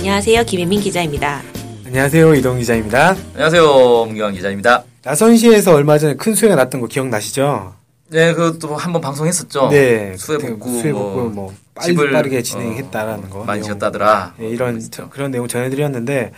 안녕하세요. 김혜민 기자입니다. 안녕하세요. 이동 기자입니다. 안녕하세요. 문경환 기자입니다. 나선시에서 얼마 전에 큰 수해가 났던 거 기억나시죠? 네, 그것도 한번 방송했었죠. 네. 수해 복구, 수해 뭐, 복구 뭐 빨리 집을, 빠르게 진행했다라는 어, 거. 많이. 지었다더라. 네, 이런 그랬죠. 그런 내용 전해드렸는데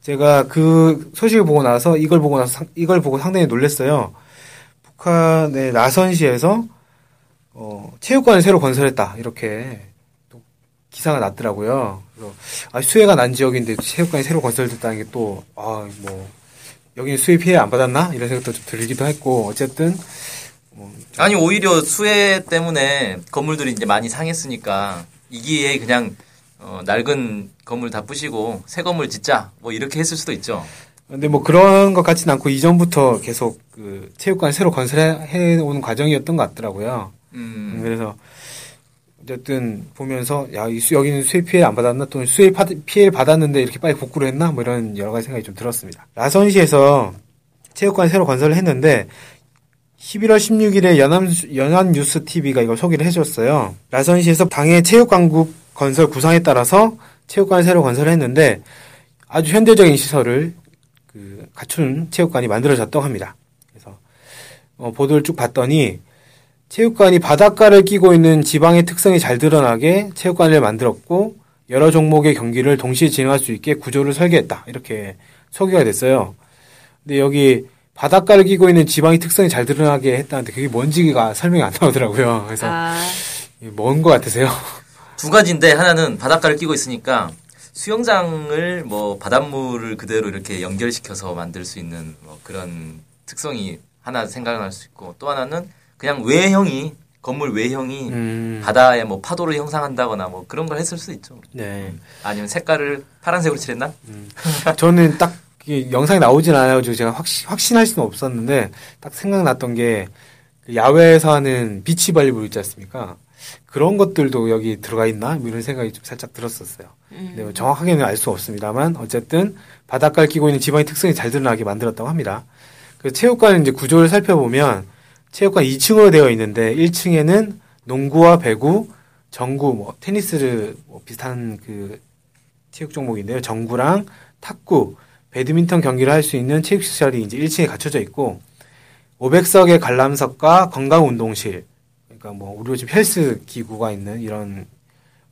제가 그 소식을 보고 나서 이걸 보고 나서 상- 이걸 보고 상당히 놀랐어요. 북한의 나선시에서 어, 체육관을 새로 건설했다 이렇게 또 기사가 났더라고요. 그래서 아, 수해가 난 지역인데 체육관이 새로 건설됐다는 게 또 아 뭐 여기는 수해 피해 안 받았나 이런 생각도 좀 들기도 했고 어쨌든 아니 오히려 수해 때문에 건물들이 이제 많이 상했으니까 이 기회에 그냥 어, 낡은 건물 다 부시고 새 건물 짓자 뭐 이렇게 했을 수도 있죠. 근데 뭐 그런 것 같지는 않고 이전부터 계속 그 체육관을 새로 건설해 오는 과정이었던 것 같더라고요. 음, 그래서 어쨌든 보면서 야, 여기는 수해 피해 안 받았나 또는 수해 파, 피해 받았는데 이렇게 빨리 복구를 했나 뭐 이런 여러 가지 생각이 좀 들었습니다. 라선시에서 체육관 새로 건설을 했는데 11월 16일에 연합, 연합 뉴스 TV가 이걸 소개를 해줬어요. 라선시에서 당해 체육관국 건설 구상에 따라서 체육관을 새로 건설했는데 아주 현대적인 시설을 그 갖춘 체육관이 만들어졌다고 합니다. 그래서 어, 보도를 쭉 봤더니 체육관이 바닷가를 끼고 있는 지방의 특성이 잘 드러나게 체육관을 만들었고 여러 종목의 경기를 동시에 진행할 수 있게 구조를 설계했다. 이렇게 소개가 됐어요. 근데 여기 바닷가를 끼고 있는 지방의 특성이 잘 드러나게 했다는데 그게 뭔지가 설명이 안 나오더라고요. 그래서 아, 뭔 것 같으세요? 두 가지인데 하나는 바닷가를 끼고 있으니까 수영장을 뭐 바닷물을 그대로 이렇게 연결시켜서 만들 수 있는 뭐 그런 특성이 하나 생각날 수 있고 또 하나는 그냥 외형이 건물 외형이 음, 바다에 뭐 파도를 형상한다거나 뭐 그런 걸 했을 수도 있죠. 네. 아니면 색깔을 파란색으로 칠했나? 저는 딱 영상이 나오진 않아가지고 제가 확신, 확신할 수는 없었는데 딱 생각났던 게그 야외에서 하는 비치 발리볼 있지 않습니까? 그런 것들도 여기 들어가 있나? 뭐 이런 생각이 좀 살짝 들었었어요. 근데 뭐 정확하게는 알 수 없습니다만 어쨌든 바닷가를 끼고 있는 지방의 특성이 잘 드러나게 만들었다고 합니다. 그 체육관 이제 구조를 살펴보면 체육관 2층으로 되어 있는데 1층에는 농구와 배구, 정구, 뭐 테니스를 뭐 비슷한 그 체육 종목인데요. 정구랑 탁구, 배드민턴 경기를 할 수 있는 체육 시설이 이제 1층에 갖춰져 있고 500석의 관람석과 건강 운동실, 그러니까 뭐 우리 집 헬스 기구가 있는 이런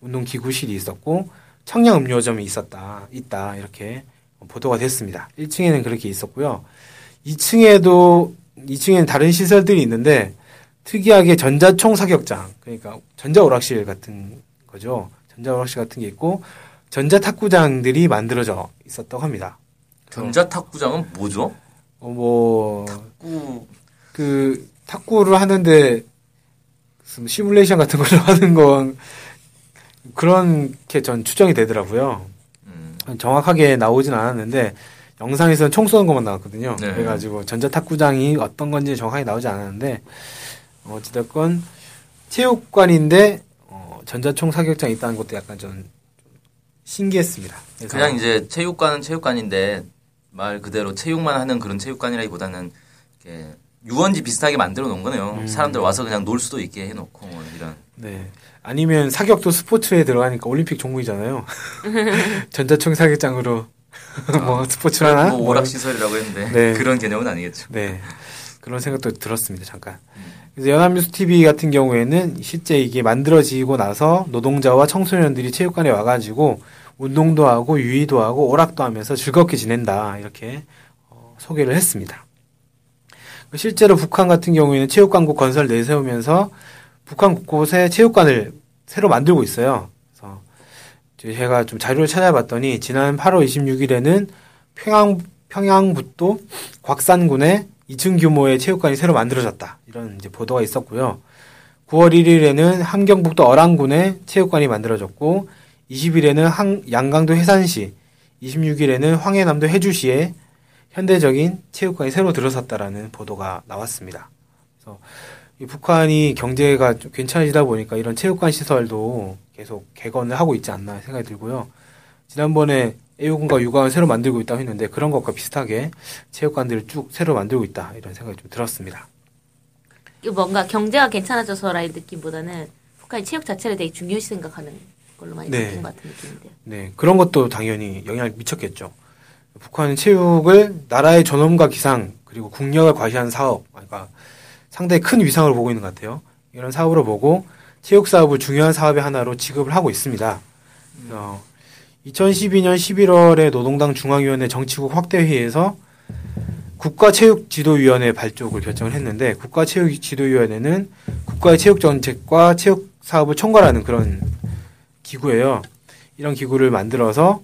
운동 기구실이 있었고 청량 음료점이 있었다, 있다 이렇게 보도가 됐습니다. 1층에는 그렇게 있었고요. 2층에도 2층에는 다른 시설들이 있는데 특이하게 전자총 사격장, 그러니까 전자 오락실 같은 거죠. 전자 오락실 같은 게 있고 전자 탁구장들이 만들어져 있었다고 합니다. 전자 탁구장은 뭐죠? 어, 뭐, 탁구 그, 탁구를 하는데, 무슨 시뮬레이션 같은 걸로 하는 건, 그렇게 전 추정이 되더라고요. 음, 정확하게 나오진 않았는데, 영상에서는 총 쏘는 것만 나왔거든요. 네. 그래가지고, 전자탁구장이 어떤 건지 정확하게 나오지 않았는데, 어, 어찌됐건, 체육관인데, 어, 전자총 사격장이 있다는 것도 약간 좀 신기했습니다. 그래서 그냥 이제 체육관은 체육관인데 말 그대로 체육만 하는 그런 체육관이라기보다는 이렇게 유원지 비슷하게 만들어 놓은 거네요. 음. 사람들 와서 그냥 놀 수도 있게 해놓고 뭐 이런. 네. 아니면 사격도 스포츠에 들어가니까 올림픽 종목이잖아요. 전자총 사격장으로 뭐 스포츠 하나? 뭐뭐 오락 시설이라고 했는데 네. 그런 개념은 아니겠죠. 네. 그런 생각도 들었습니다. 잠깐. 그래서 연합뉴스 TV 같은 경우에는 실제 이게 만들어지고 나서 노동자와 청소년들이 체육관에 와가지고 운동도 하고 유의도 하고 오락도 하면서 즐겁게 지낸다 이렇게 어, 소개를 했습니다. 실제로 북한 같은 경우에는 체육관국 건설 내세우면서 북한 곳곳에 체육관을 새로 만들고 있어요. 제가 좀 자료를 찾아봤더니 지난 8월 26일에는 평양 평양북도 곽산군에 2층 규모의 체육관이 새로 만들어졌다. 이런 이제 보도가 있었고요. 9월 1일에는 함경북도 어랑군에 체육관이 만들어졌고 20일에는 항- 양강도 해산시, 26일에는 황해남도 해주시에 현대적인 체육관이 새로 들어섰다라는 보도가 나왔습니다. 그래서 이 북한이 경제가 좀 괜찮아지다 보니까 이런 체육관 시설도 계속 개건을 하고 있지 않나 생각이 들고요. 지난번에 애호군과 육아원 새로 만들고 있다고 했는데 그런 것과 비슷하게 체육관들을 쭉 새로 만들고 있다 이런 생각이 좀 들었습니다. 이거 뭔가 경제가 괜찮아져서라는 느낌보다는 북한이 체육 자체를 되게 중요시 생각하는 걸로 많이 네. 바뀐 것 같은 느낌인데요. 네, 그런 것도 당연히 영향을 미쳤겠죠. 북한은 체육을 나라의 존엄과 기상 그리고 국력을 과시하는 사업, 그러니까 상당히 큰 위상을 보고 있는 것 같아요. 이런 사업으로 보고 체육 사업을 중요한 사업의 하나로 지급을 하고 있습니다. 어, 2012년 11월에 노동당 중앙위원회 정치국 확대회의에서 국가체육지도위원회 발족을 결정을 했는데 국가체육지도위원회는 국가의 체육 정책과 체육 사업을 총괄하는 그런 기구예요. 이런 기구를 만들어서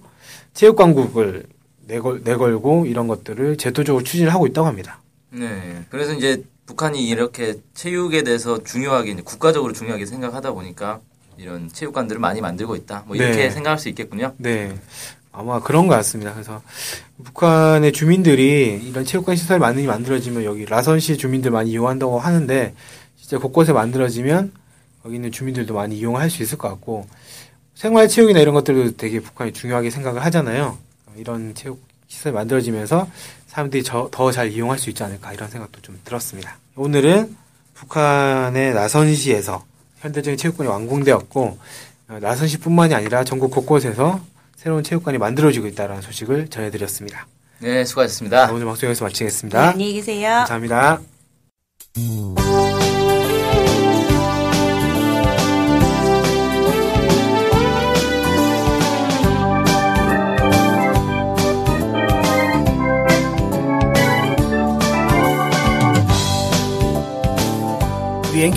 체육광국을 내걸, 내걸고 이런 것들을 제도적으로 추진을 하고 있다고 합니다. 네. 그래서 이제 북한이 이렇게 체육에 대해서 중요하게 국가적으로 중요하게 생각하다 보니까 이런 체육관들을 많이 만들고 있다. 뭐 이렇게 네. 생각할 수 있겠군요. 네. 아마 그런 것 같습니다. 그래서 북한의 주민들이 이런 체육관 시설이 많이 만들어지면 여기 라선시 주민들 많이 이용한다고 하는데 진짜 곳곳에 만들어지면 거기 있는 주민들도 많이 이용할 수 있을 것 같고 생활 체육이나 이런 것들도 되게 북한이 중요하게 생각을 하잖아요. 이런 체육 시설이 만들어지면서 사람들이 더 잘 이용할 수 있지 않을까 이런 생각도 좀 들었습니다. 오늘은 북한의 나선시에서 현대적인 체육관이 완공되었고 어, 나선시뿐만이 아니라 전국 곳곳에서 새로운 체육관이 만들어지고 있다는 소식을 전해드렸습니다. 네, 수고하셨습니다. 자, 오늘 방송 여기서 네, 마치겠습니다. 안녕히 계세요. 감사합니다.